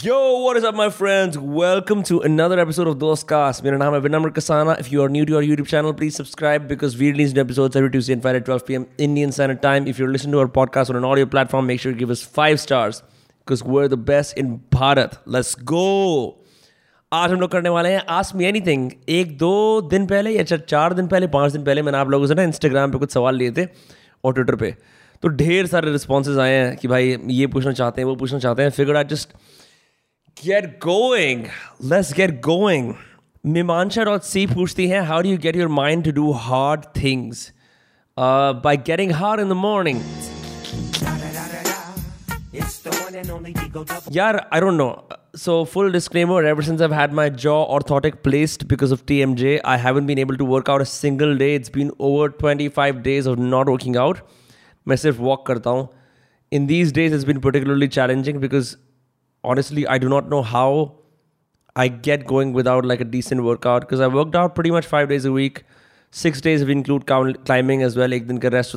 Yo, what is up, my friends? Welcome to another episode of Dostcast. My name is Vinamr Kasana. If you are new to our YouTube channel, please subscribe because we release new episodes every Tuesday and Friday at 12 p.m. Indian Standard Time. If you're listening to our podcast on an audio platform, make sure you give us five stars because we're the best in Bharat. Let's go. आज हम लोग करने वाले हैं ask me anything एक दो दिन पहले या चार चार दिन पहले पाँच दिन पहले मैंने आप लोगों से ना इंस्टाग्राम पे कुछ सवाल लिए थे और ट्विटर पे तो ढेर सारे रिस्पॉन्सेज आए हैं कि भाई ये पूछना चाहते हैं वो पूछना चाहते हैं figure I just Get going let's get going Mimansha dot C पूछती हैं how do you get your mind to do hard things by getting hard in the morning Yeah, I don't know. So, full disclaimer ever since I've had my jaw orthotic placed because of TMJ, I haven't been able to work out a single day. It's been over 25 days of not working out. मैं सिर्फ walk करता हूँ in these days is been particularly challenging because honestly, I do not know how I get going without like a decent workout because I worked out pretty much five days a week. Six days we include climbing as well, ek din rest.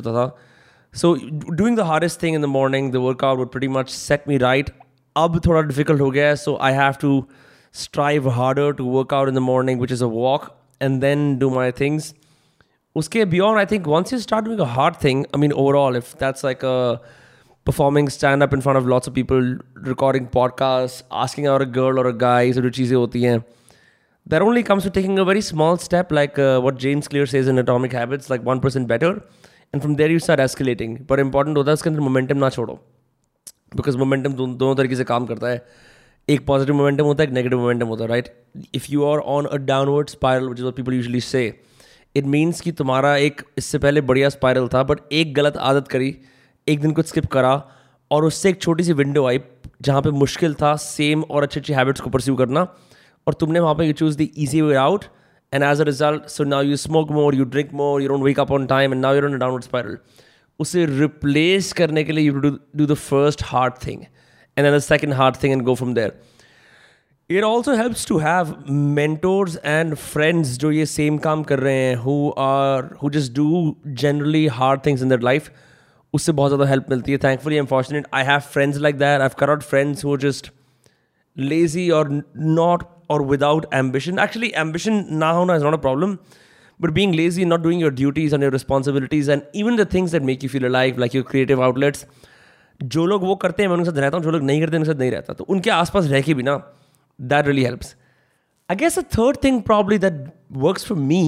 So doing the hardest thing in the morning, the workout would pretty much set me right. Ab thoda difficult ho gaya, so I have to strive harder to work out in the morning, which is a walk, and then do my things. Uske beyond, I think once you start doing a hard thing, I mean overall, if that's like a stand up in front of lots of people, recording podcasts, asking out a girl or a guy, so जो चीज़ें होती हैं, that only comes to taking a very small step like what what Clear Clear in in Atomic Habits, like 1% better. And from there you start escalating पर important होता है उसके अंदर momentum ना छोड़ो बिकॉज़ मोमेंटम दोनों तरीके से काम करता है एक पॉजिटिव मोमेंटम होता है एक नेगेटिव मोमेंटम होता है right if you are on a downward spiral which is people usually say it means कि तुम्हारा एक इससे पहले बढ़िया स्पायरल था बट एक गलत आदत करी एक दिन कुछ स्किप करा और उससे एक छोटी सी विंडो आई जहाँ पे मुश्किल था सेम और अच्छे अच्छे हैबिट्स को परस्यू करना और तुमने वहाँ पर you choose the easy way out and as a result so now you smoke more you drink more you don't wake up on time and now you don't downward spiral उसे replace करने के लिए you do do the first hard thing and an the second hard thing and go from there it also helps to have mentors and friends जो ये same काम कर रहे हैं who are who just do generally hard things in their life उससे बहुत ज़्यादा help मिलती है। Thankfully unfortunate I have friends like that I have cut out friends who just lazy और नॉट और विदाउट एम्बिशन एक्चुअली एम्बिशन ना होना is not a problem but being lazy not doing your duties and your responsibilities and even the things that make you feel a life like your creative outlets जो लोग वो करते हैं, मैं उनके साथ रहता हूँ, जो लोग नहीं करते हैं, उनके साथ नहीं रहता। तो उनके आस पास रह के भी ना that really helps I guess a third thing probably that works for me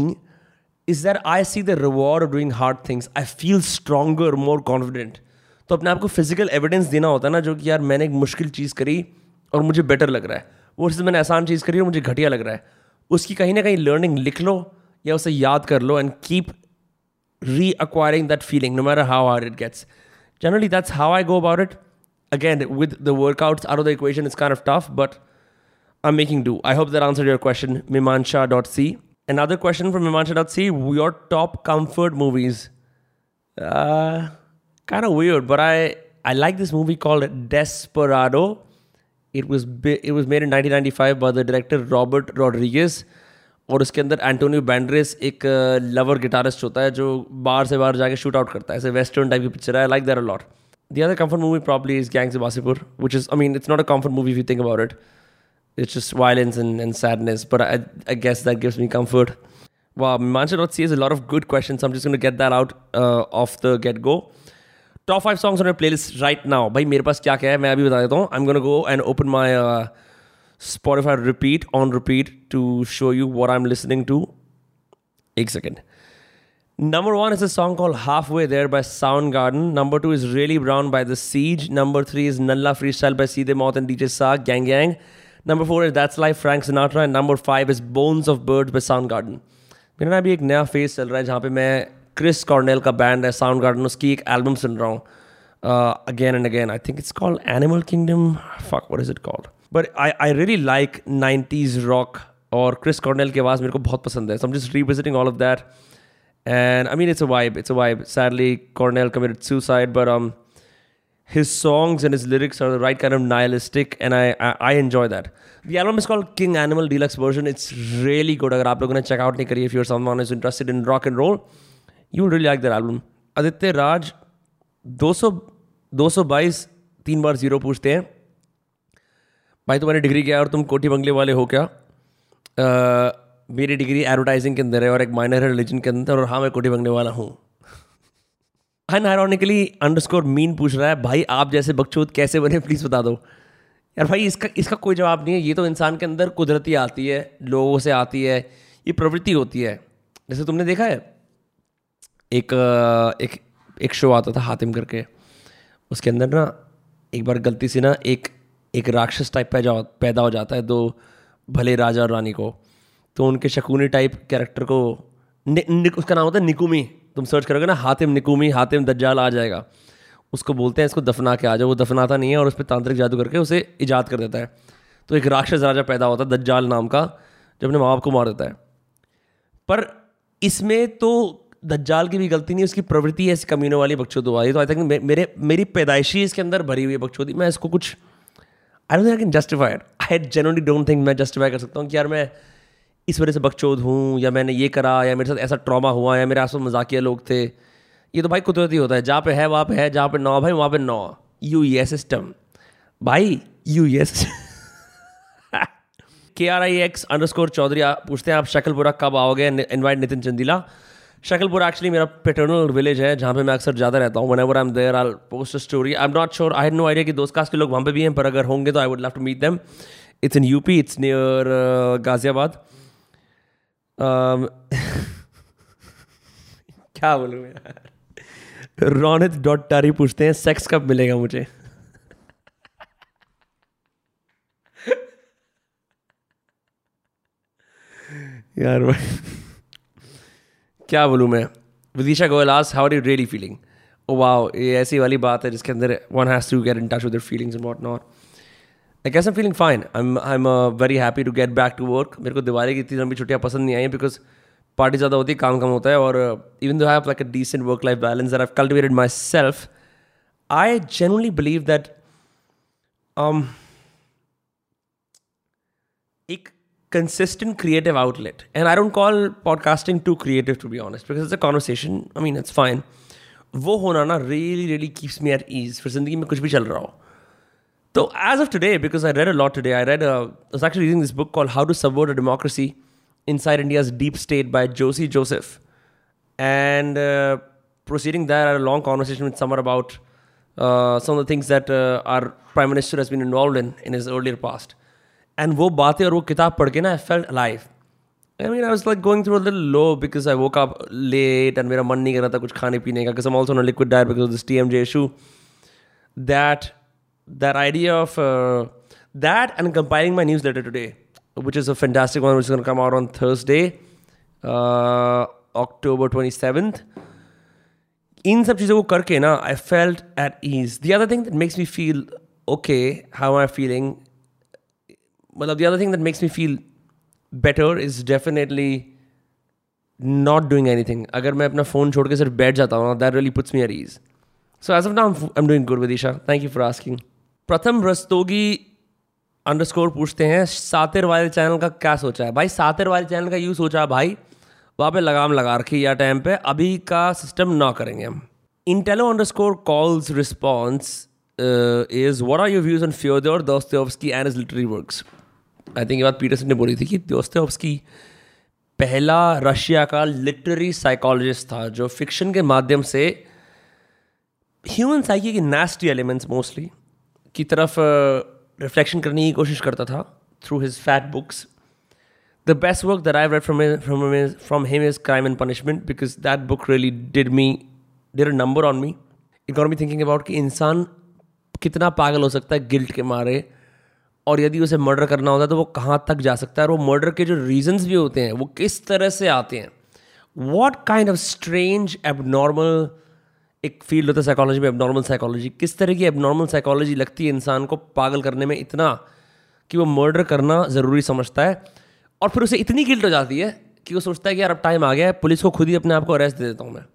is that I see the reward of doing hard things I feel stronger more confident तो अपने आप को फ़िज़िकल एविडेंस देना होता है ना, जो कि यार मैंने एक मुश्किल चीज़ करी और मुझे बेटर लग रहा है। वो चीज़ मैंने आसान चीज़ करी और मुझे घटिया लग रहा है। उसकी कहीं ना कहीं लर्निंग लिख लो या उसे याद कर लो and keep reacquiring that feeling no matter how hard it gets generally that's how I go about it again, with the the out is the of tough but I am making do I hope i hope that answered your dot mimansha.c another question from mimansha.c your top comfort movies uh kind of weird but i i like this movie called desperado it was it was made in nineteen ninety five by the director Robert Rodriguez और उसके अंदर Antonio Banderas एक lover guitarist होता है जो बाहर से बाहर जाके शूट आउट करता है ऐसे वेस्टर्न टाइप की पिक्चर है like there a lot the other comfort movie probably is Gangs Wasseypur which is I mean it's not a comfort movie you think about it it's just violence and, and sadness. But I, I guess that gives me comfort. Wow, Mancha.c has a lot of good questions. I'm just going to get that out uh, off the get go. Top five songs on playlist right now भाई मेरे पास क्या क्या है मैं अभी बता देता हूँ I am gonna go and open my Spotify repeat on repeat to show you what I'm listening to. Eight second. Number one is a song called Halfway There by Soundgarden. Number two is Really Brown by The Siege. Number three is Nalla Freestyle by See Moth and DJ Saag, Gang Gang. Number four is That's Life, Frank Sinatra. And number five is Bones of Birds by Soundgarden. मेरा ना अभी एक नया face चल रहा है जहाँ पे मैं क्रिस कॉर्नेल का बैंड है साउंड गार्डन उसकी एक एल्बम सुन रहा हूँ again and again I think it's called Animal Kingdom fuck what is it called but I I really like nineties rock और क्रिस कॉर्नेल की आवाज़ मेरे को बहुत पसंद है so am just revisiting all of that and I mean it's a vibe it's a vibe sadly Cornell committed suicide but um his songs and his lyrics are the right kind of nihilistic and I, I, I enjoy that. The album is called King Animal Deluxe Version. It's really good. अगर आप लोगों ने check out नहीं करी if you're someone who's interested in rock and roll, you will really like that album. Aditya Raj 200 222 तीन बार zero पूछते हैं भाई तुम्हारी डिग्री क्या है और तुम कोठी बंगले वाले हो क्या मेरी डिग्री एडवर्टाइजिंग के अंदर है और एक माइनर है रिलीजन के अंदर और हाँ मैं कोठी बंगले वाला हूँ अनआयरॉनिकली अंडरस्कोर मीन पूछ रहा है भाई आप जैसे बकचोद कैसे बने? प्लीज़ बता दो. यार भाई इसका इसका कोई जवाब नहीं है। ये तो इंसान के अंदर कुदरती आती है लोगों से आती है ये प्रवृत्ति होती है। जैसे तुमने देखा है एक एक एक शो आता था हातिम करके। उसके अंदर ना एक बार गलती से ना एक एक राक्षस टाइप पैदा पैदा हो जाता है दो भले राजा और रानी को। तो उनके शकुनी टाइप कैरेक्टर को नि, नि, उसका नाम होता है निकुमी। तुम सर्च करोगे ना, हातिम निकुमी, हातिम दज्जाल आ जाएगा। उसको बोलते हैं, इसको दफना के आ जाओ। वो दफनाता नहीं है और उस पर तांत्रिक जादू करके उसे ईजाद कर देता है। तो एक राक्षस राजा पैदा होता है, दज्जाल नाम का, जो अपने माँ बाप को मार देता है। पर इसमें तो दज्जाल की भी गलती नहीं, उसकी प्रवृत्ति है इस कमीनों वाली बकचोदी वाली तो आई थिंक मेरे, मेरी पैदाइशी इसके अंदर भरी हुई है बकचोदी मैं इसको कुछ I don't can justified I generally don't think मैं जस्टिफाई कर सकता हूँ कि यार मैं इस वजह से बकचोद हूँ, या मैंने ये करा, या मेरे साथ ऐसा ट्रॉमा हुआ, या मेरे आस मजाकिया लोग थे। ये तो भाई कुदरती होता है, जहाँ पे है, वहाँ पे है, जहाँ पे नौ, भाई वहाँ पे नौ। यू ये सिस्टम भाई U Y K R I X underscore Chaudhary पूछते हैं, आप शक्लपुरा कब आओगे? इनवाइट नितिन चंदीला। शक्लपुरा एक्चुअली मेरा पेटर्नल विलेज है, जहाँ पे मैं अक्सर ज़्यादा रहता हूँ। Whenever I am there I post story I am not sure I had no idea कि दोस्त कास्ट के लोग वहाँ पे भी हैं, पर अगर होंगे तो I would love to meet them it's in UP it's near Ghaziabad. क्या बोलूँ यार? रोनित डॉट टारी पूछते हैं सेक्स कब मिलेगा मुझे? यार भाई क्या बोलूँ मैं? विदिशा गोयल आज how are you really feeling oh wow ये ऐसी वाली बात है जिसके अंदर one has to get in touch with feelings and what not I guess am feeling fine I I am very happy to get back to work मेरे को दिवाली की इतनी लंबी छुट्टियाँ पसंद नहीं आई बिकॉज़ पार्टी ज़्यादा होती है काम कम होता है और even though have like a decent work life balance that I cultivated myself I genuinely believe that एक consistent creative outlet. And I don't call podcasting too creative, to be honest, because it's a conversation. I mean, it's fine. वो होना ना really, really keeps me at ease. फिर ज़िंदगी में कुछ भी चल रहा हो. So as of today, because I read a lot today, I read, a, I was actually reading this book called How to Subvert a Democracy Inside India's Deep State by Josie Joseph. And uh, proceeding there, I had a long conversation with someone about uh, some of the things that uh, our Prime Minister has been involved in in his earlier past. And वो बातें और वो किताब पढ़ के ना I felt life I mean I was like going through a little low because I woke up late and मेरा मन नहीं कर रहा था कुछ खाने पीने का because I also liquid diet because this T M J issue that That idea of that and comparing my newsletter today which is a fantastic one which is going to come out on Thursday, uh, October 27th. इन सब चीज़ों को करके ना I felt at ease the other thing that makes me feel okay how I feeling मतलब the other thing that makes me feel better is definitely not doing anything. अगर मैं अपना फ़ोन छोड़ के सिर्फ बैठ जाता हूँ that really puts me at ease so as of now I am doing good Vidisha thank you for asking Pratham Rastogi underscore पूछते हैं, सातिर वाले चैनल का क्या सोचा है? भाई, सातिर वाले चैनल का यूँ सोचा भाई, वहाँ पे लगाम लगा रखी या टाइम पे, अभी का सिस्टम ना करेंगे हम। Intello underscore calls response is what are your views on Fyodor Dostoevsky and is literary works I think ये बात पीटरसन ने बोली थी कि दोस्तोवस्की पहला रशिया का लिटरेरी साइकोलॉजिस्ट था, जो फिक्शन के माध्यम से ह्यूमन साइकी के नेस्टी एलिमेंट्स मोस्टली की तरफ़ रिफ्लेक्शन करने की कोशिश करता था through his fat books the best work that I read from from him is Crime and Punishment because that book really did me a number on me it got me thinking about कि इंसान कितना पागल हो सकता है guilt के मारे, और यदि उसे मर्डर करना होता है तो वो कहाँ तक जा सकता है? और वो मर्डर के जो रीजंस भी होते हैं, वो किस तरह से आते हैं? What kind of strange abnormal एक फ़ील्ड होता है साइकोलॉजी में एबनॉर्मल साइकोलॉजी किस तरह की एबनॉर्मल साइकोलॉजी लगती है इंसान को पागल करने में इतना कि वो मर्डर करना ज़रूरी समझता है और फिर उसे इतनी गिल्ट हो जाती है कि वो सोचता है कि यार अब टाइम आ गया है, पुलिस को खुद ही अपने आप को अरेस्ट दे देता हूँ मैं।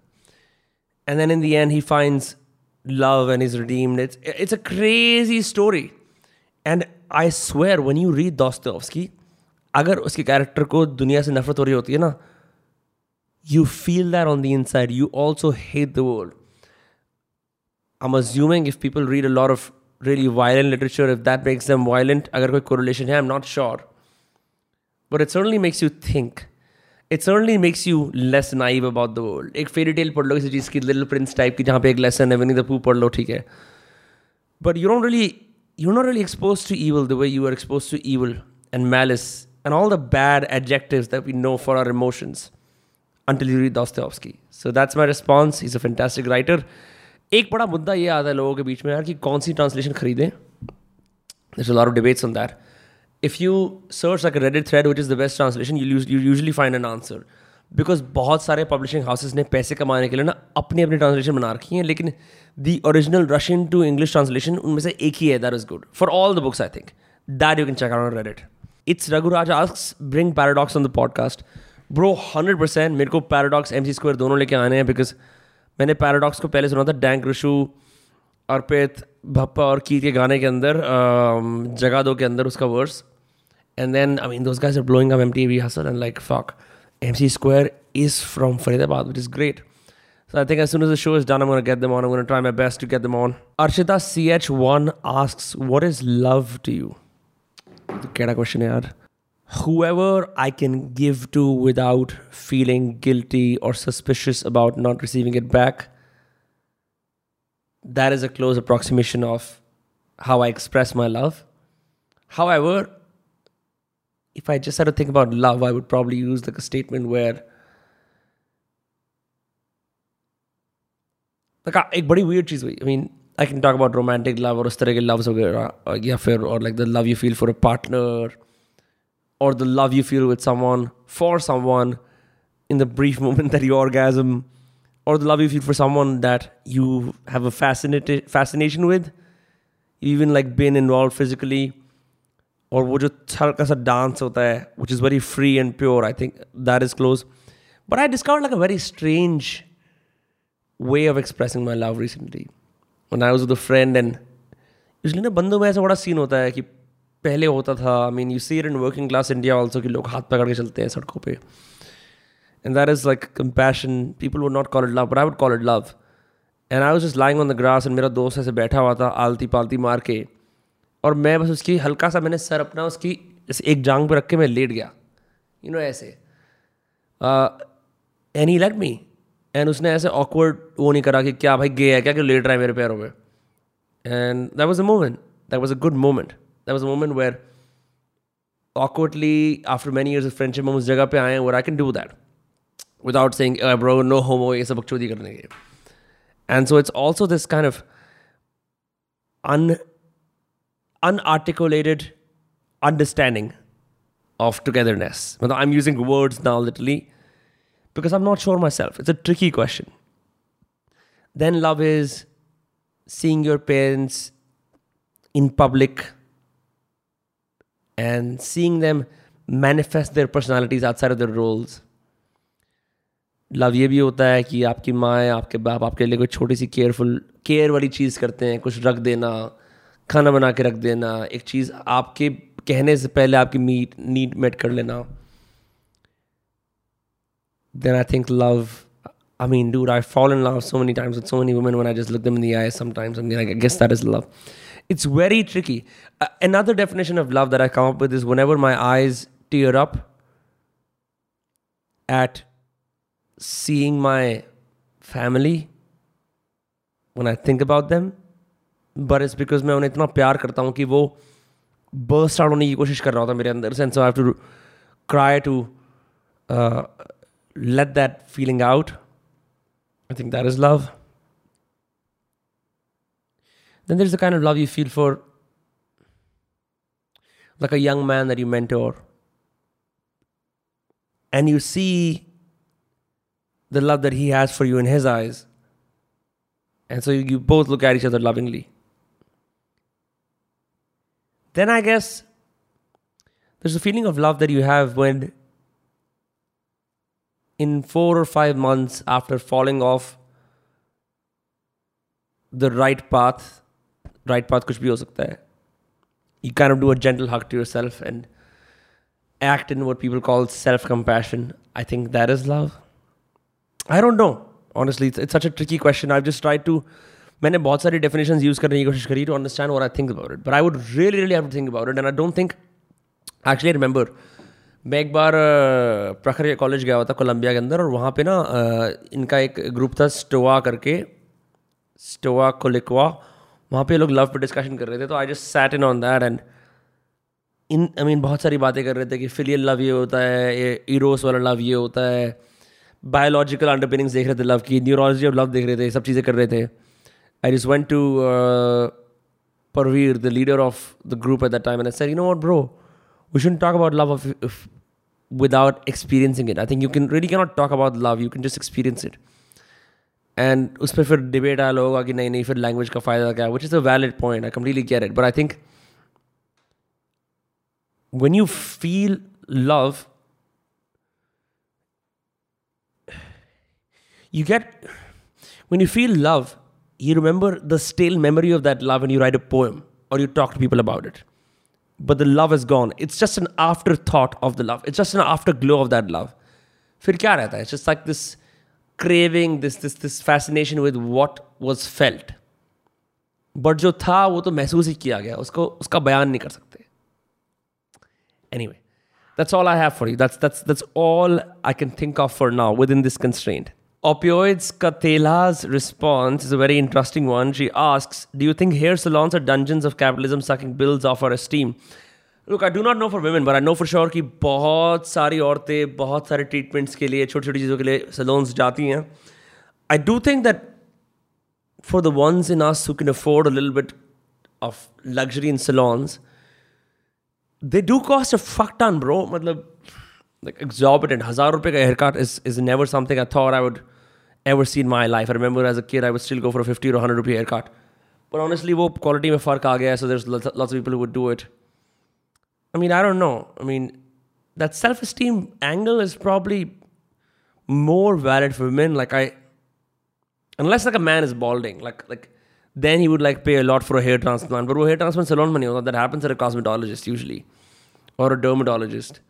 And then in the end he finds love and is redeemed it's it's a crazy story and I swear once you read Dostoevsky अगर उसके कैरेक्टर को दुनिया से नफरत हो रही होती है ना you feel that on the inside you also hate the world I'm assuming if people read a lot of really violent literature, if that makes them violent, agar koi correlation hai, I'm not sure. But it certainly makes you think. It certainly makes you less naive about the world. एक fairy tale पढ़ लो किसी चीज़ की little Prince type की जहाँ पे एक lesson है विनी the पू पढ़ लो ठीक है but you don't really you're not really exposed to evil the way you are exposed to evil and malice and all the bad adjectives that we know for our emotions until you read Dostoevsky. So that's my response. He's a fantastic writer. एक बड़ा मुद्दा ये आता है लोगों के बीच में यार कि कौन सी ट्रांसलेशन खरीदें? There's a lot of debates on that. If you search like a Reddit thread, which is the best translation, you, you usually find an answer. Because बहुत सारे पब्लिशिंग हाउसेज ने पैसे कमाने के लिए ना अपनी अपनी ट्रांसलेशन बना रखी हैं लेकिन the original Russian to English translation उनमें से एक ही है that is good for all the books I think that you can check out Reddit it's Raghuraj ask bring paradox on the podcast bro hundred percent मेरे को Paradox M C Square दोनों लेके आने हैं बिकॉज़ मैंने paradox को पहले सुना था डैंक रशू अर्पित भप्पा और की के गाने के अंदर जगा दो के अंदर उसका verse and then I mean those guys are blowing up MTV T hustle and like fuck M C Square is from Faridabad which is great so I think as soon as the show is done I get them on I try my best to get them on Arshita C H one ask what is love to you तो question है यार Whoever I can give to without feeling guilty or suspicious about not receiving it back, that is a close approximation of how I express my love. However, if I just had to think about love, I would probably use like a statement where like एक बड़ी weird चीज़ हुई I mean I can talk about romantic love or उस तरह के loves वगैरह या फिर or like the love you feel for a partner or the love you feel with someone for someone in the brief moment that you orgasm or the love you feel for someone that you have a fascinated fascination with you even like been involved physically और वो जो हल्का सा dance होता है which is very free and pure I think that is close but I discover like a very strange way of expressing my love recently one I was with friend and इसलिए ना बंदों में ऐसा बड़ा scene होता है कि पहले होता था। I mean you see in working class India also कि लोग हाथ पकड़ के चलते हैं सड़कों पे। And that is like compassion people would not call it love but I would call it love and I was lying on the grass and मेरा दोस्त ऐसे बैठा हुआ था आलती पालती मार के। और मैं बस उसकी हल्का सा मैंने सर अपना उसकी जैसे एक जांग पर रख के मैं लेट गया। यू नो ऐसे। एन लेट मी एंड उसने ऐसे ऑकवर्ड वो नहीं करा कि क्या भाई गे है, क्या कि लेट रहा है मेरे पैरों में? And that was a moment that was a good moment That was a moment where awkwardly after many years of friendship हम उस जगह पे आए हैं where I can do that without saying uh, bro no homo ये सब बकचोदी करने के and so it's also this kind of un unarticulated understanding of togetherness. I'm using words now literally because I'm not sure myself. It's a tricky question. Then love is seeing your parents in public and seeing them manifest their personalities outside of their roles. Love ये भी होता है कि आपकी माँ आपके बाप आपके लिए कोई छोटी सी केयरफुल केयर वाली चीज़ करते हैं, कुछ रख देना, खाना बना के रख देना, एक चीज़ आपके कहने से पहले आपकी मीट नीड मेट कर लेना। Then I think love I mean do I fall in love so many times so many women I just look them in the eye sometimes guess that is love It's very tricky. Uh, another definition of love that I come up with is whenever my eyes tear up at seeing my family, when I think about them, but it's because मैं उन्हें इतना प्यार करता हूँ कि वो burst out होने की कोशिश कर रहा होता मेरे अंदर sense I have to cry to let that feeling out I think that is love then there's the kind of love you feel for like a young man that you mentor. And you see the love that he has for you in his eyes. And so you both look at each other lovingly. Then I guess there's a feeling of love that you have when, in four or five months after falling off the right path, right path कुछ भी हो सकता है. You can do a gentle hug to yourself and act in what people call self compassion I think there is love I don't know honestly it's such a tricky question I just try to मैंने बहुत सारी definition use करने की कोशिश करी to understand और I think about it but I would really really have think about it and I don't think actually remember मैं एक बार प्रखर कॉलेज गया हुआ था कोलंबिया के अंदर और वहाँ पे ना इनका एक ग्रुप था स्टोवा करके स्टोवा कोलिकवा वहाँ पे लोग लव पे डिस्कशन कर रहे थे तो I just sat in on that and in I mean बहुत सारी बातें कर रहे थे कि फिलियल लव ये होता है, ये ईरोस वाला लव ये होता है बायोलॉजिकल अंडरपिनिंग्स देख रहे थे लव की न्यूरोलॉजी ऑफ़ लव देख रहे थे सब चीज़ें कर रहे थे I just went to Parvir the leader of the group at the time and sir you know what bro we should talk about love of without experiencing it. I think you can, really cannot talk about love. You can just experience it. And उस पर फिर debate आया होगा कि नहीं नहीं फिर language का फ़ायदा क्या which is a valid point I completely care it but I think when you feel love, you get, when you feel love, you remember the stale memory of that love and you write a poem or you talk to people about it. But the love is gone. It's just an afterthought of the love. It's just an afterglow of that love. फिर क्या रहता है? It's just like this craving, this this this fascination with what was felt. But जो था वो तो महसूस ही किया गया उसको उसका बयान नहीं कर सकते anyway that's all i have for you that's that's that's all i can think of for now within this constraint opioids katela's response is a very interesting one she asks do you think hair salons are dungeons of capitalism sucking bills off our esteem Look I do not know for women but I know for sure कि बहुत सारी औरतें बहुत सारे treatments के लिए छोटी छोटी चीज़ों के लिए सलोन्स जाती हैं I do think that for the ones in us who can afford a little bit of luxury in salons they do cost a fuck ton bro मतलब exorbitant. हज़ार रुपये का haircut is is never something I thought I would see in my life. I remember as a kid, I would still go for a 50 or 100 rupee haircut. But honestly, वो quality में फ़र्क आ गया है, lots of people who would do it. I mean, I don't know. I mean, that self esteem angle is probably more valid for women. Like I, unless like a man is balding, like like then he would like pay a lot for a hair transplant. But hair transplant salon money that happens at a cosmetologist usually, or a dermatologist.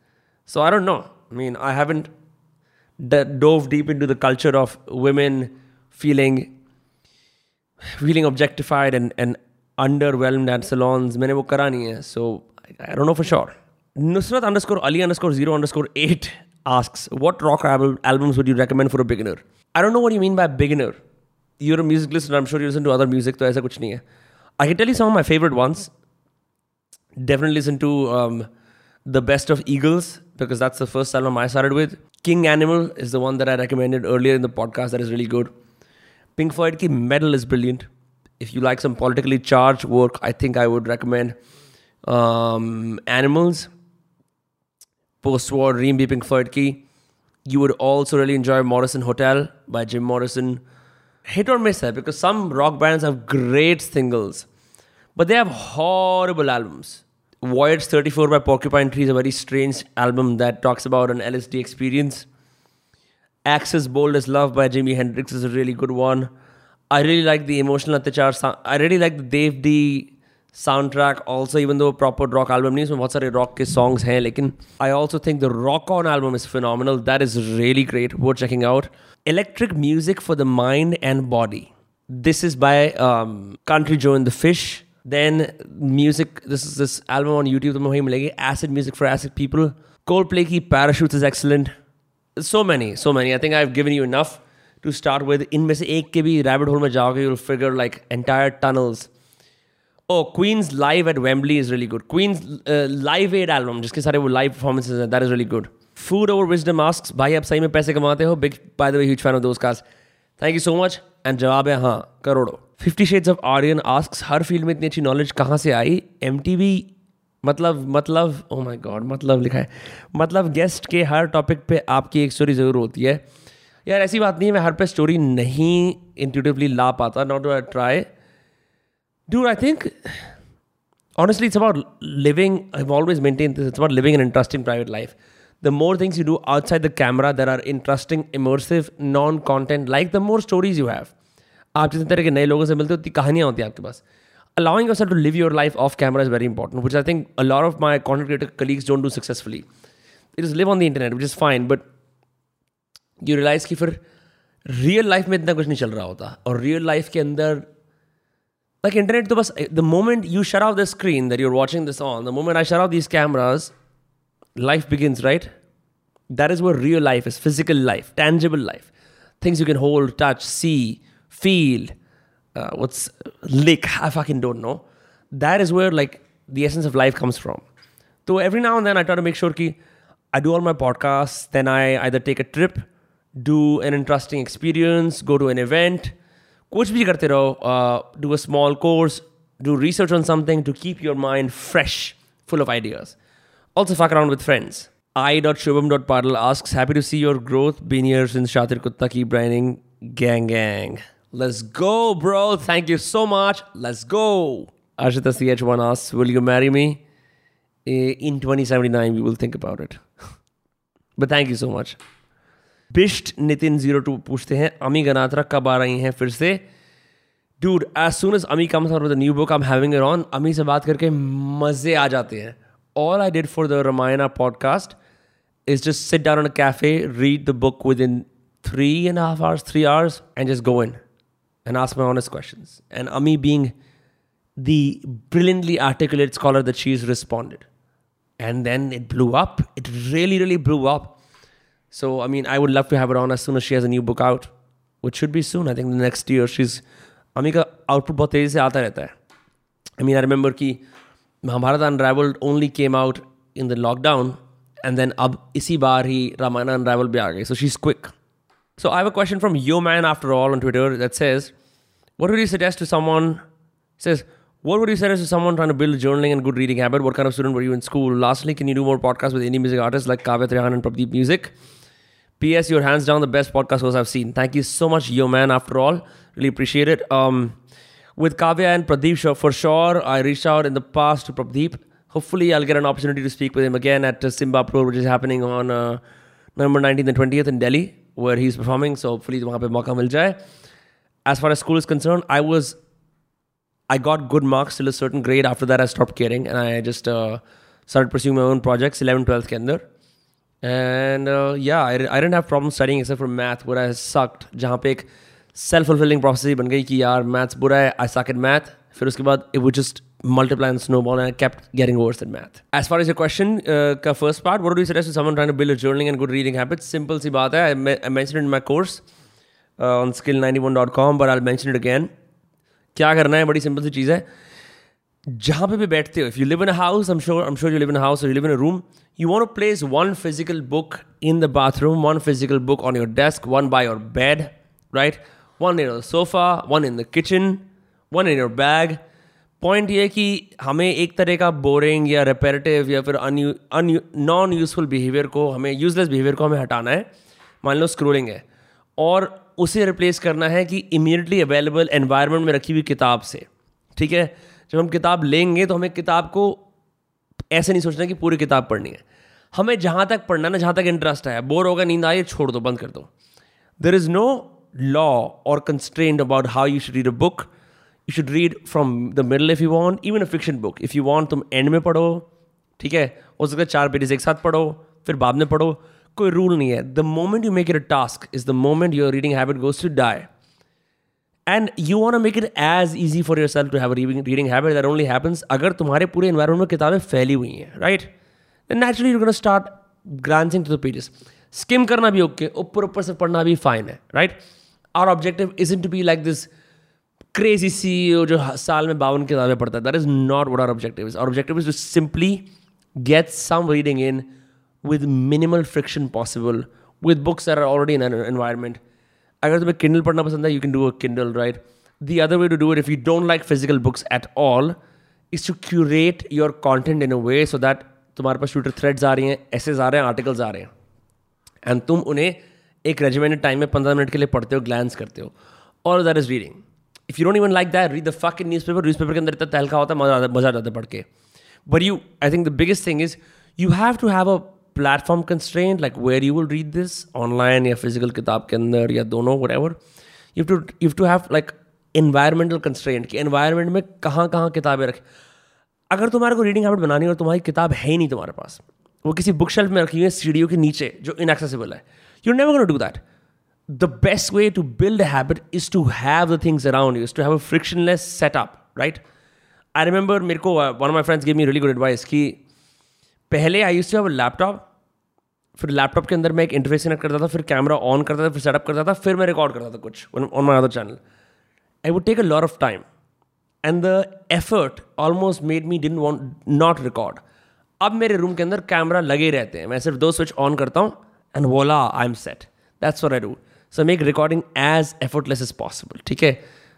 So I don't know. I mean, I haven't d- dove deep into the culture of women feeling feeling objectified and and underwhelmed at salons. मैंने वो करा नहीं है. So I don't know for sure. Nusrat Ali underscore asks, What rock al- albums would you recommend for a beginner? I don't know what you mean by beginner. You're a music listener, I'm sure you listen to other music, so aisa kuch nahi hai. I can tell you some of my favorite ones. Definitely listen to um, The Best of Eagles, because that's the first album I started with. King Animal is the one that I recommended earlier in the podcast that is really good. Pink Floyd ki Metal is brilliant. If you like some politically charged work, I think I would recommend um, Animals, post-war Ream Beeping Floyd Key. You would also really enjoy Morrison Hotel by Jim Morrison. Hit or miss that because some rock bands have great singles, but they have horrible albums. Voyage 34 by Porcupine Tree is a very strange album that talks about an LSD experience. Axis Bold as Love by Jimi Hendrix is a really good one. I really like the emotional Atachar. I really like the Dave D soundtrack also even though proper rock album नहीं इसमें बहुत सारे rock के songs हैं लेकिन I also think the Rock On album is phenomenal that is really great वो checking out Electric Music for the Mind and Body this is by Country Joe and the Fish then music this is this album on youtube तो वहीं मिलेगी acid music for acid people coldplay की parachutes is excellent so many so many i think i've given you enough to start with इनमें से एक के भी rabbit hole में जाओगे figure like entire tunnels Oh, Queen's live at Wembley is really good. Queen's uh, live aid album, जिसके सारे वो live performances हैं, that is really good. Food over wisdom asks, भाई आप सही में पैसे कमाते हो? Big, by the way, huge fan of those guys. Thank you so much. And जवाब है हाँ, करोड़ों. Fifty Shades of Aryan asks, हर फ़ील्ड में इतनी अच्छी नॉलेज कहाँ से आई? MTV मतलब मतलब ओ माय गॉड मतलब लिखा है मतलब गेस्ट के हर टॉपिक पे आपकी एक स्टोरी ज़रूर होती है यार ऐसी बात नहीं है मैं हर पे स्टोरी नहीं इंट्यूटिवली ला पाता not to try Dude, I think honestly, it's about living. I've always maintained this. It's about living an interesting private life. The more things you do outside the camera that are interesting, immersive, non-content, like the more stories you have. आप जितने तरह के नए लोगों से मिलते हो उतनी कहानियाँ होती हैं आपके पास allowing yourself to live your life off camera is very important, which I think a lot of my content creator colleagues don't do successfully. They just live on the internet, which is fine, but you realize कि फिर real life में इतना कुछ नहीं चल रहा होता और रियल लाइफ के अंदर like internet to bus the moment you shut off the screen that you're watching this on the moment i shut off these cameras life begins right? That is where real life is physical life tangible life. Things you can hold touch see feel uh, what's lick i fucking don't know. That is where like the essence of life comes from. So every now and then i try to make sure ki i do all my podcasts then i either take a trip do an interesting experience go to an event कुछ भी करते रहो do a small course do research on something to keep your mind fresh full of ideas also fuck around with friends i.shubham.padal asks happy to see your growth been here since shatir kutta keep grinding gang gang let's go bro thank you so much let's go ashita ch1 asks will you marry me in 2079 we will think about it but thank you so much Bisht Nitin zero two पूछते हैं, अमी गनात्रा कब आ रही हैं फिर से? Dude as soon as Ami come out the new book I am having her on Ami से बात करके मज़े आ जाते हैं। All I did for the Ramayana podcast is just sit down on cafe read the book within three and half hours three hours and just go in and ask my honest question and Ami being the brilliantly articulate scholar the she's responded and then it blew up it really really blew up So, I mean, I would love to have her on as soon as she has a new book out, which should be soon. I think the next year. She's Ami का output बहुत तेज़ी से आता रहता है I mean I remember कि Mahabharat unravelled only came out in the lockdown and then अब इसी बार ही रामायण अनराइवल भी आ गई so she is quick So I have a question from Yo Man after all on Twitter that says, "What would you suggest to someone?" Says, "What would you suggest to someone trying to build a journaling and good reading habit? What kind of student were you in school? Lastly, can you do more podcasts with indie music artists like Kavya Trihan and Prabdeep Music?" P.S. You're hands down the best podcast host I've seen. Thank you so much, yo man. After all, really appreciate it. Um, with Kavya and Pradeep, for sure, I reached out in the past to Pradeep. Hopefully, I'll get an opportunity to speak with him again at uh, Simba Pro, which is happening on uh, November 19th and 20th in Delhi, where he's performing. So hopefully, वहाँ पे मौका मिल जाए. As far as school is concerned, I was, I got good marks till a certain grade. After that, I stopped caring and I just uh, started pursuing my own projects. 11, 12th के अंदर. And yeah I didn't have problem studying except for math बुरा है sucked जहाँ पे एक self fulfilling process बन गई कि यार मैथ्स बुरा है आई सक इन मैथ फिर उसके बाद it would just kept getting worse in math. As far as your question, uh, ka first part, what do you suggest to someone trying to build a journaling and good reading habits? Simple si baat hai. I, me- I mentioned it in my course uh, on skill91.com, but I'll mention it again. क्या करना है बड़ी simple सी चीज़ है जहाँ पे भी बैठते हो if you live in house I sure I sure you live in house you live in room you want place one physical book in the bathroom one physical book on your desk one by your bed right one in sofa one in the kitchen one in your bag point ये कि हमें एक तरह का boring या repetitive या फिर non useful behaviour को, हमें यूजलेस बिहेवियर को हमें हटाना है। मान लो स्क्रोलिंग है। और उसे रिप्लेस करना है कि इमीडिएटली अवेलेबल एनवायरमेंट में रखी हुई किताब से। ठीक है? जब हम किताब लेंगे तो हमें किताब को ऐसे नहीं सोचना कि पूरी किताब पढ़नी है। हमें जहाँ तक पढ़ना ना, जहाँ तक इंटरेस्ट है, बोर होगा नींद आई छोड़ दो, बंद कर दो। देर इज़ नो लॉ और constrained about how you should read a book you should read from the middle if you want even a fiction book if you want तुम एंड में पढ़ो, ठीक है? हो सकता है चार पेजेस एक साथ पढ़ो, फिर बाद में पढ़ो। कोई रूल नहीं है। The moment you make it a task is the moment your reading habit goes to die and you want make it as easy for yourself to have reading habit that only happens अगर तुम्हारे पूरे environment में किताबें फैली हुई हैं right naturally you start glancing to the pages skim करना भी ओके ऊपर ऊपर से पढ़ना भी फाइन है right our objective is in to be like this crazy सी जो साल में बावन किताबें पढ़ता है that is not what our objective is our objective is to simply get some reading in minimal friction possible with books that are already in an environment अगर तुम्हें Kindle पढ़ना पसंद है you can do a Kindle right the other way to do it if you don't like physical books at all is to curate your content in a way so that तुम्हारे पास Twitter threads आ रही हैं essays आ रहे हैं articles आ रहे हैं। And तुम उन्हें एक रेजिमेंटेड टाइम में पंद्रह मिनट के लिए पढ़ते हो ग्लैंस करते हो। और that is reading if you don't even like that read the fucking newspaper newspaper के अंदर इतना तहलका होता है, मज़ा मज़ा आता पढ़ के। But you I think the biggest thing is you have to have a platform constraint like where you will read this online या फ़िज़िकल किताब के अंदर या दोनों whatever you to you to have like environmental constraint कि environment में कहाँ कहाँ किताबें रखें। अगर तुम्हारे को रीडिंग हैबिट बनानी है तुम्हारी किताब है ही नहीं तुम्हारे पास वो किसी बुक शेल्फ में रखी हुई है सीढ़ियों के नीचे जो इनएक्सेसिबल है you never gonna do that the best way to build habit is to have the things around you, is to have a frictionless setup, right I remember मेरे को one of my friends give me really good advice कि पहले I use to have a laptop फिर laptop के अंदर मैं एक interface connect करता था, फिर कैमरा ऑन करता था, फिर सेटअप करता था, फिर मैं रिकॉर्ड करता था कुछ on my other channel I would take a lot of time and the effort almost made me didn't want not record अब मेरे रूम के अंदर कैमरा लगे रहते हैं। मैं सिर्फ़ दो स्विच ऑन करता हूँ and voila I am set that's for I do so make recording as effortless as possible ठीक है?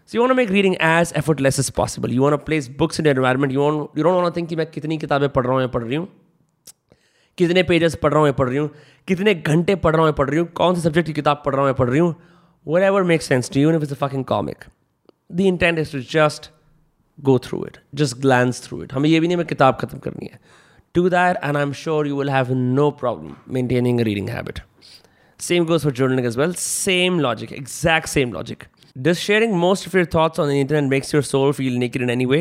So you want make reading as effortless as possible you want place books in environment you want you don't want think कि मैं कितनी किताबें पढ़ रहा हूँ या पढ़ रही हूँ। कितने पेजेस पढ़ रहा हूँ पढ़ रही हूँ? कितने घंटे पढ़ रहा हूँ पढ़ रही हूँ? कौन से सब्जेक्ट की किताब पढ़ रहा हूँ पढ़ रही हूँ? Whatever make sense to you if is comic the intent is to just go through it just glance through it हमें यह भी नहीं हमें किताब खत्म करनी है। To there and I am sure you will have no problem maintaining reading habit same goes for journaling is well same logic exact same logic this sharing most of your thoughts on the internet makes your soul feel naked in any way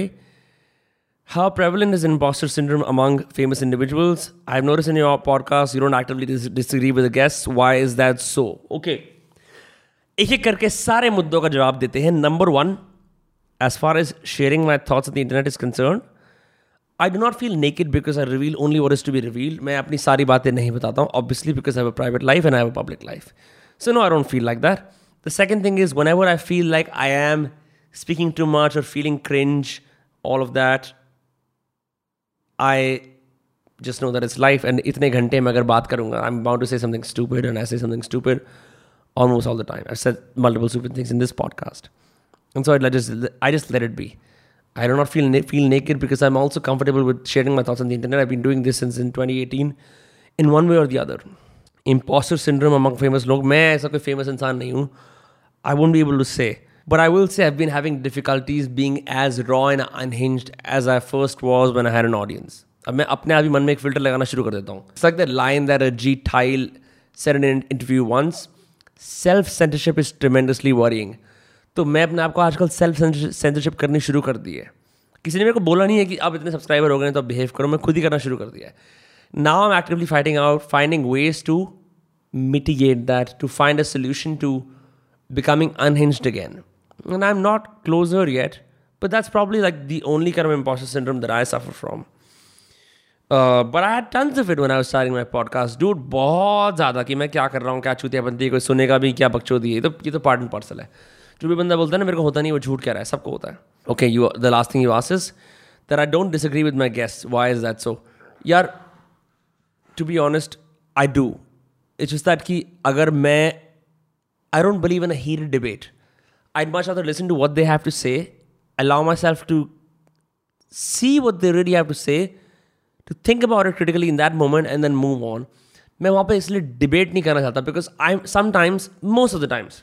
how prevalent is imposter syndrome among famous individuals i've noticed in your podcast you don't actively dis- disagree with the guests why is that so okay एक एक करके सारे मुद्दों का जवाब देते हैं number one as far as sharing my thoughts on the internet is concern I do not feel naked because I reveal only what is to be reveal मैं अपनी सारी बातें नहीं बताता हूँ obviously because I have a private life and I have a public life so no I don't feel like that the second thing is whenever I feel like I am speaking too much और feeling cringe all of that I just know that it's life and इतने घंटे में अगर बात करूँगा I'm bound to say something stupid and I say something stupid almost all the time. I've said multiple stupid things in this podcast. And so I just, I just let it be. I do not feel na- feel naked because I'm also comfortable with sharing my thoughts on the internet. I've been doing this since in 2018 in one way or the other. Imposter syndrome among famous लोग मैं ऐसा कोई famous इंसान नहीं हूँ I won't be able to say. But I will say I've been having difficulties being as raw and unhinged as I first was when I had an audience. अब मैं अपने आप ही मन में एक फ़िल्टर लगाना शुरू कर देता हूँ। सक द लाइन दैर जी थाइल sir in interview once self censorship is tremendously worrying तो मैं अपने आप को आजकल सेल्फ सेंसरशिप करनी शुरू कर दी है। किसी ने मेरे को बोला नहीं है कि आप इतने सब्सक्राइबर हो गए हैं तो बिहेव करो। मैं खुद ही करना शुरू कर दिया है। Now am actively fighting out finding ways to mitigate that to find a solution to becoming unhinged again And I'm not closer yet, but that's probably like the only kind of imposter syndrome that I suffer from. Uh, but had tons of it when I was starting my podcast. Dude, बहुत ज़्यादा कि मैं क्या कर रहा हूँ क्या चूतिया बनती है कोई सुनेगा भी क्या बकचोदी है? ये तो ये तो पार्ट एंड पार्सल है। जो भी बंदा बोलता है ना मेरे को होता नहीं वो झूठ कह रहा है सबको होता है। Okay you the last thing you ask is that I don't disagree with my guest why is that so यार to be honest I do it's that कि अगर मैं I don't believe in a heated debate I much rather listen to what they have to say allow myself to see what they really have to say, to think about it critically in that moment and then move on. मैं वहाँ पे इसलिए debate नहीं करना चाहता because I sometimes most of the times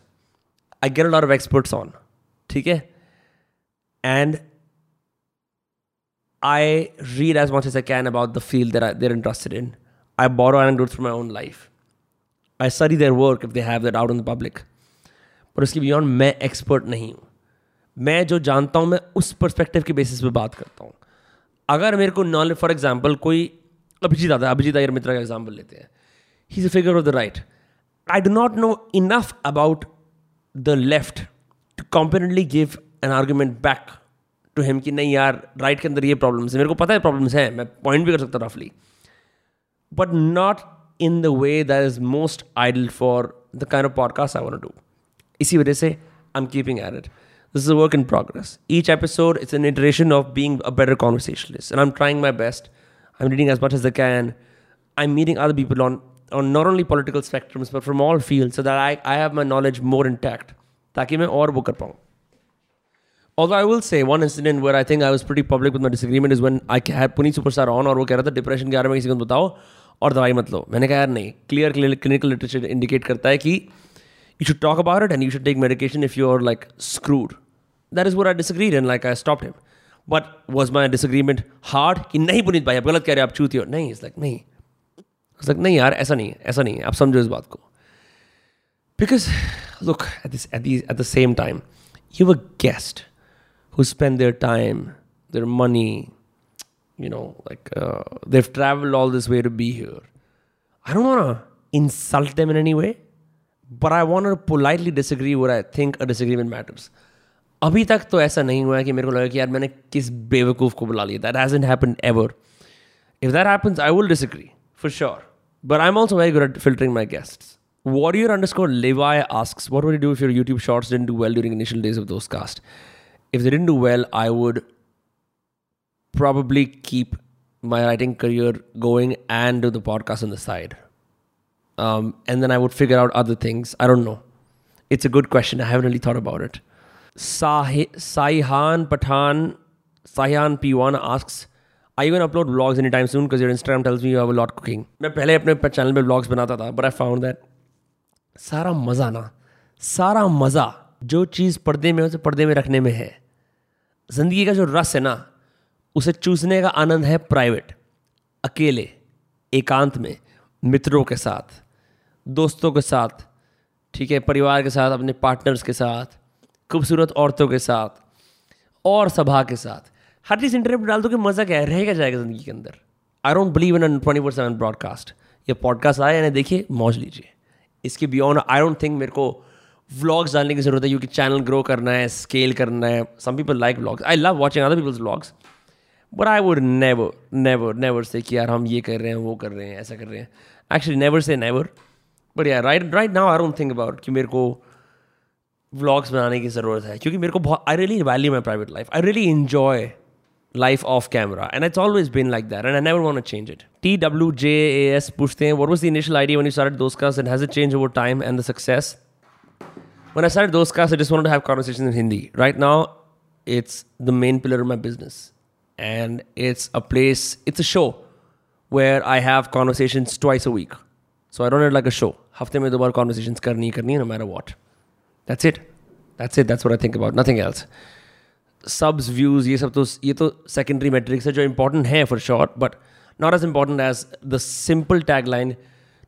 I get a lot of experts on ठीक है and I read as much as I can about the field that I, they're interested in. I borrow anecdotes from my own life. I study their work if they have that out in the public. पर उसके beyond मैं expert नहीं हूँ। मैं जो जानता हूँ, मैं उस परस्पेक्टिव के बेसिस पे बात करता हूँ। अगर मेरे को नॉलेज फॉर एग्ज़ाम्पल कोई अभिजीत आता है, अभिजीत अयर मित्रा का एग्ज़ाम्पल लेते हैं। He is a figure of the right I do not know enough about the left to competently give an argument back to him कि नहीं यार राइट के अंदर ये प्रॉब्लम्स है। मेरे को पता है प्रॉब्लम्स हैं, मैं पॉइंट भी कर सकता रफली but not in the way that is most ideal for the kind of podcast I want do इसी वजह से I am keeping at it this is a work in progress. Each episode, it's an iteration of being a better conversationalist. And I'm trying my best. I'm reading as much as I can. I'm meeting other people on, on not only political spectrums, but from all fields so that I, I have my knowledge more intact. ताकि मैं और वो कर पाऊँ Although I will say one incident where I think I was pretty public with my disagreement is when I had Puneet Superstar on और वो कह रहा था डिप्रेशन के बारे में किसी को बताओ और दवाई मत लो मैंने कहा यार नहीं क्लियर क्लिनिकल लिटरेचर इंडिकेट करता है कि you should talk about it and you should take medication if you're like screwed. That is what I disagreed and like I stopped him. But was my disagreement hard? कि नहीं पुनीत भाई आप गलत कह रहे हो आप चूती हो नहीं इट्स लाइक नहीं इट्स लाइक नहीं यार ऐसा नहीं है ऐसा नहीं है आप समझो इस बात को Because look at this at the at the same time, you have a guest who spend their time, their money, you know, like uh, they've traveled all this way to be here. I don't want to insult them in any way, but I want to politely disagree where I think a disagreement matters. अभी तक तो ऐसा नहीं हुआ है कि मेरे को लगा कि यार मैंने किस बेवकूफ़ को बुला लिया that hasn't happen ever if that happens I will disagree for sure but I am also very good at filtering my guests Warrior underscore Levi asks, What would you do if your YouTube shorts didn't do well during initial days of those cast? If they didn't do well, I would probably keep my writing career going and do the podcast on the side. Um, and then I would figure out other things. I don't know. It's a good question. I haven't really thought about it. Saihan Pathan, Saihan P1 asks, Are you going to upload vlogs anytime soon? Because your Instagram tells me you have a lot cooking. मैं पहले अपने channel पे vlogs बनाता था, but I found that सारा मज़ा ना सारा मज़ा जो चीज़ पर्दे में उसे पर्दे में रखने में है ज़िंदगी का जो रस है ना उसे चूसने का आनंद है प्राइवेट अकेले एकांत में मित्रों के साथ दोस्तों के साथ, ठीक है, परिवार के साथ, अपने पार्टनर्स के साथ, खूबसूरत औरतों के साथ, और सभा के साथ। हर चीज़ इंटरनेट पर डाल दो कि मज़ा क्या है? रहेगा जाएगा ज़िंदगी के अंदर। I don't believe in twenty four seven broadcast ये पॉडकास्ट आया, यानी देखिए, मौज लीजिए। इसके बियॉन्ड आई डोंट थिंक मेरे को व्लॉग्स डालने की ज़रूरत है, क्योंकि चैनल ग्रो करना है स्केल करना है। Some people like vlogs I love watching other people's vlogs but I would never never never say कि यार हम ये कर रहे हैं, वो कर रहे हैं, ऐसा कर रहे हैं। Actually never say never but यार right right now I don't think about कि मेरे को व्लॉग्स बनाने की ज़रूरत है क्योंकि मेरे को बहुत I really value my private life I really enjoy life off camera. And it's always been like that. And I never want to change it. TWJAS pushte hain, what was the initial idea when you started those casts and has it changed over time and the success? When I started those casts, I just wanted to have conversations in Hindi. Right now, it's the main pillar of my business. And it's a place, it's a show where I have conversations twice a week. So I don't it like a show. Hafte mein do conversations karni karni no matter what. That's it. That's it. That's what I think about. Nothing else. Subs views ये सब तो ये तो secondary metrics है जो important है for sure but not as important as the simple tagline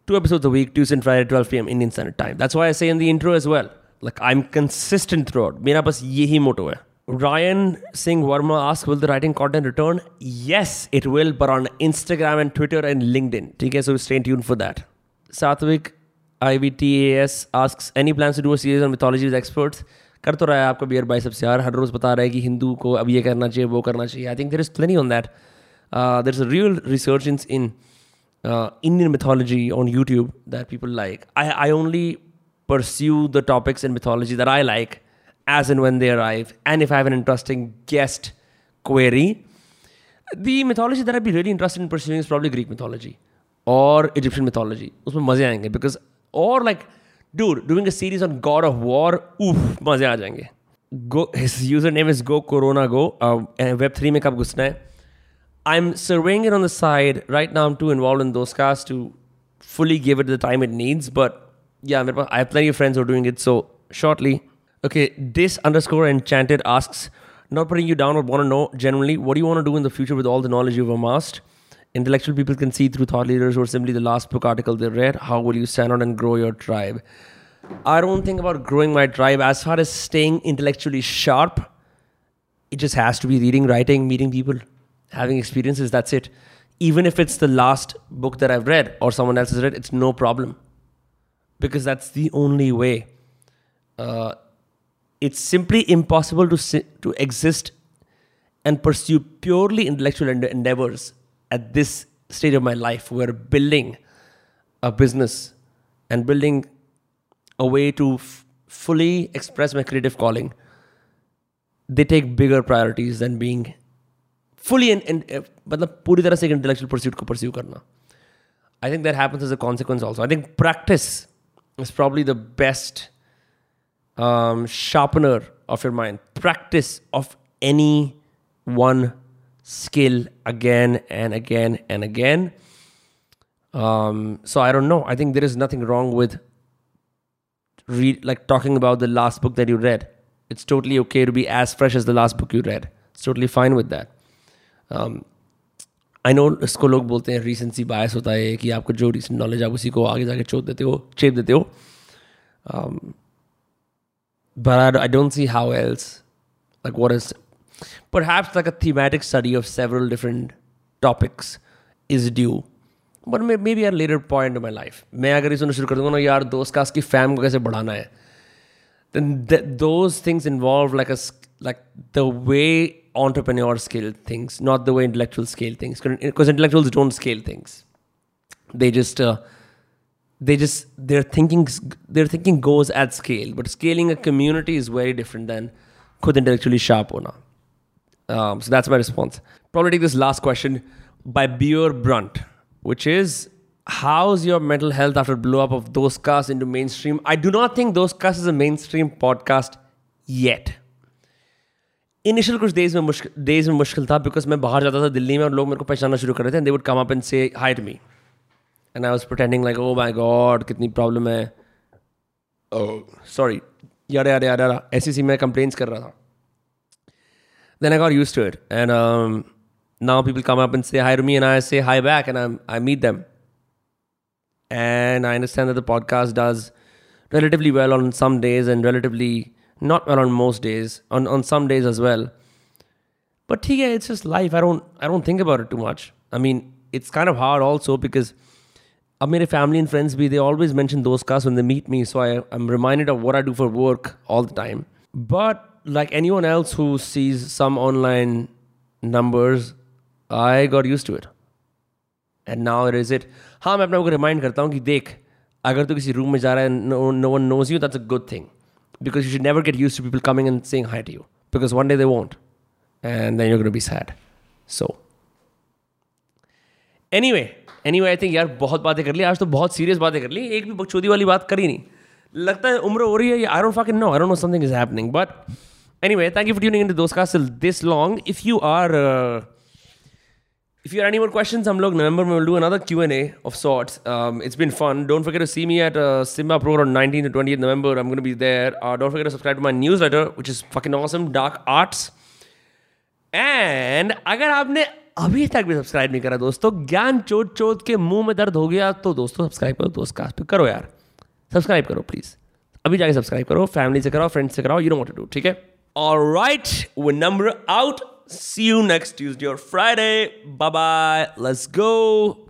two episodes a week, Tuesday and Friday, 12 p.m. Indian Standard Time. That's why I say in the intro as well. Like I'm consistent throughout. मेरा बस यही मोटो है. Ryan Singh Verma asks, will the writing content return? Yes, it will, but on Instagram and Twitter and LinkedIn. Okay, so stay tuned for that. Satvik I V T S ask any plan to series on mythologies experts कर तो रहा है आपका beer by सबसे यार, हर रोज़ बता रहा है कि हिंदू को अब ये करना चाहिए, वो करना चाहिए। I think there is plenty on that there is a real research in in Indian mythology on YouTube that people like I I only pursue the topics in mythology that I like as and when they arrive and if I have an interesting guest query the mythology that are be really interest in pursuing is probably Greek mythology or Egyptian mythology. उसमें मज़े आएंगे because or like dude, doing a series on God of War, oof, मजे आ जाएंगे Go, his username is Go Corona Go. Uh, Web3 में कब घुसना है I'm surveying it on the side. Right now, I'm too involved in those casts to fully give it the time it needs. But yeah, I have plenty of friends who are doing it. So shortly. Okay, this underscore enchanted asks, not putting you down, but want to know generally, what do you want to do in the future with all the knowledge you've amassed? Intellectual people can see through thought leaders are simply the last book article they read. How will you stand out and grow your tribe? I don't think about growing my tribe as far as staying intellectually sharp. It just has to be reading, writing, meeting people, having experiences. That's it. Even if it's the last book that I've read or someone else has read, it's no problem. Because that's the only way. Uh, it's simply impossible to, si- to exist and pursue purely intellectual endeavors at this stage of my life where building a business and building a way to f- fully express my creative calling they take bigger priorities than being fully in, in मतलब पूरी तरह से एक intellectual pursuit को pursue करना I think that happens as a consequence also I think practice is probably the best um, sharpener of your mind practice of any one skill again and again and again. Um, so I don't know. I think there is nothing wrong with read like talking about the last book that you read. It's totally okay to be as fresh as the last book you read. It's totally fine with that. Um, I know इसको लोग बोलते हैं रीसेंसी बायस होता है कि आपको जो recent knowledge आप उसी को आगे जाके चोट देते हो चेप देते हो but I don't see how else like what is perhaps like a thematic study of several different topics is due. But maybe at a later point in my life. मैं अगर इसमें शुरू कर दूंगा ना यार दोस्त कास्ट की फैम को कैसे बढ़ाना है then th- those things involve like a like the way entrepreneurs scale things, not the way intellectuals scale things. Because intellectuals don't scale things. They just uh, they just their thinking their thinking goes at scale. But scaling a community is very different than could intellectually sharp hona. Um, so that's my response. Probably take this last question by Beer Brunt, which is how's your mental health after blow up of those casts into mainstream? I do not think those casts is a mainstream podcast yet. Initial कुछ days में मुश्किल days में मुश्किल था because मैं बाहर जाता था दिल्ली में और लोग मेरे को पहचानना शुरू कर रहे थे they would come up and say hi to me and I was pretending like oh my god कितनी प्रॉब्लम है सॉरी यार यार यार यार ऐसी सी मैं कंप्लेन्स कर रहा था Then I got used to it and now people come up and say hi to me and I say hi back and I I meet them and I understand that the podcast does relatively well on some days and relatively not well on most days, on, on some days as well. But yeah, it's just life. I don't I don't think about it too much. I mean, it's kind of hard also because I mean, family and friends be they always mention those casts when they meet me, so I, I'm reminded of what I do for work all the time. But like anyone else who sees some online numbers, I got used to it. And now it is it. हाँ मैं अपने को remind करता हूँ कि देख अगर तू किसी रूम में जा रहा है no no one knows you that's a good thing because you should never get used to people coming and saying hi to you because one day they won't and then you be sad so anyway anyway I think यार बहुत बातें कर ली। आज तो बहुत serious बातें कर ली। एक भी बकचोदी वाली बात करी नहीं। लगता है उम्र हो रही है I don't fuck know I don't know something is happening but anyway thank you for tuning into those casts till this long if you are uh, if you have any more questions, I'm look, November we'll do another Q&A of sorts. Um, it's been fun. Don't forget to see me at uh, Simba Pro on 19th to 20th November. I'm going to be there. Uh, don't forget to subscribe to my newsletter, which is fucking awesome, Dark Arts. And अगर आपने अभी तक भी subscribe नहीं करा दोस्तों ज्ञान चोट चोट के मुँह में दर्द हो गया तो दोस्तों सब्सक्राइब करो दोस्त कास्ट पे करो यार सब्सक्राइब करो प्लीज़ अभी जाके सब्सक्राइब करो फैमिली से कराओ फ्रेंड्स से कराओ you know what to do ठीक है All right, we're number out. See you next Tuesday or Friday. Bye bye. Let's go.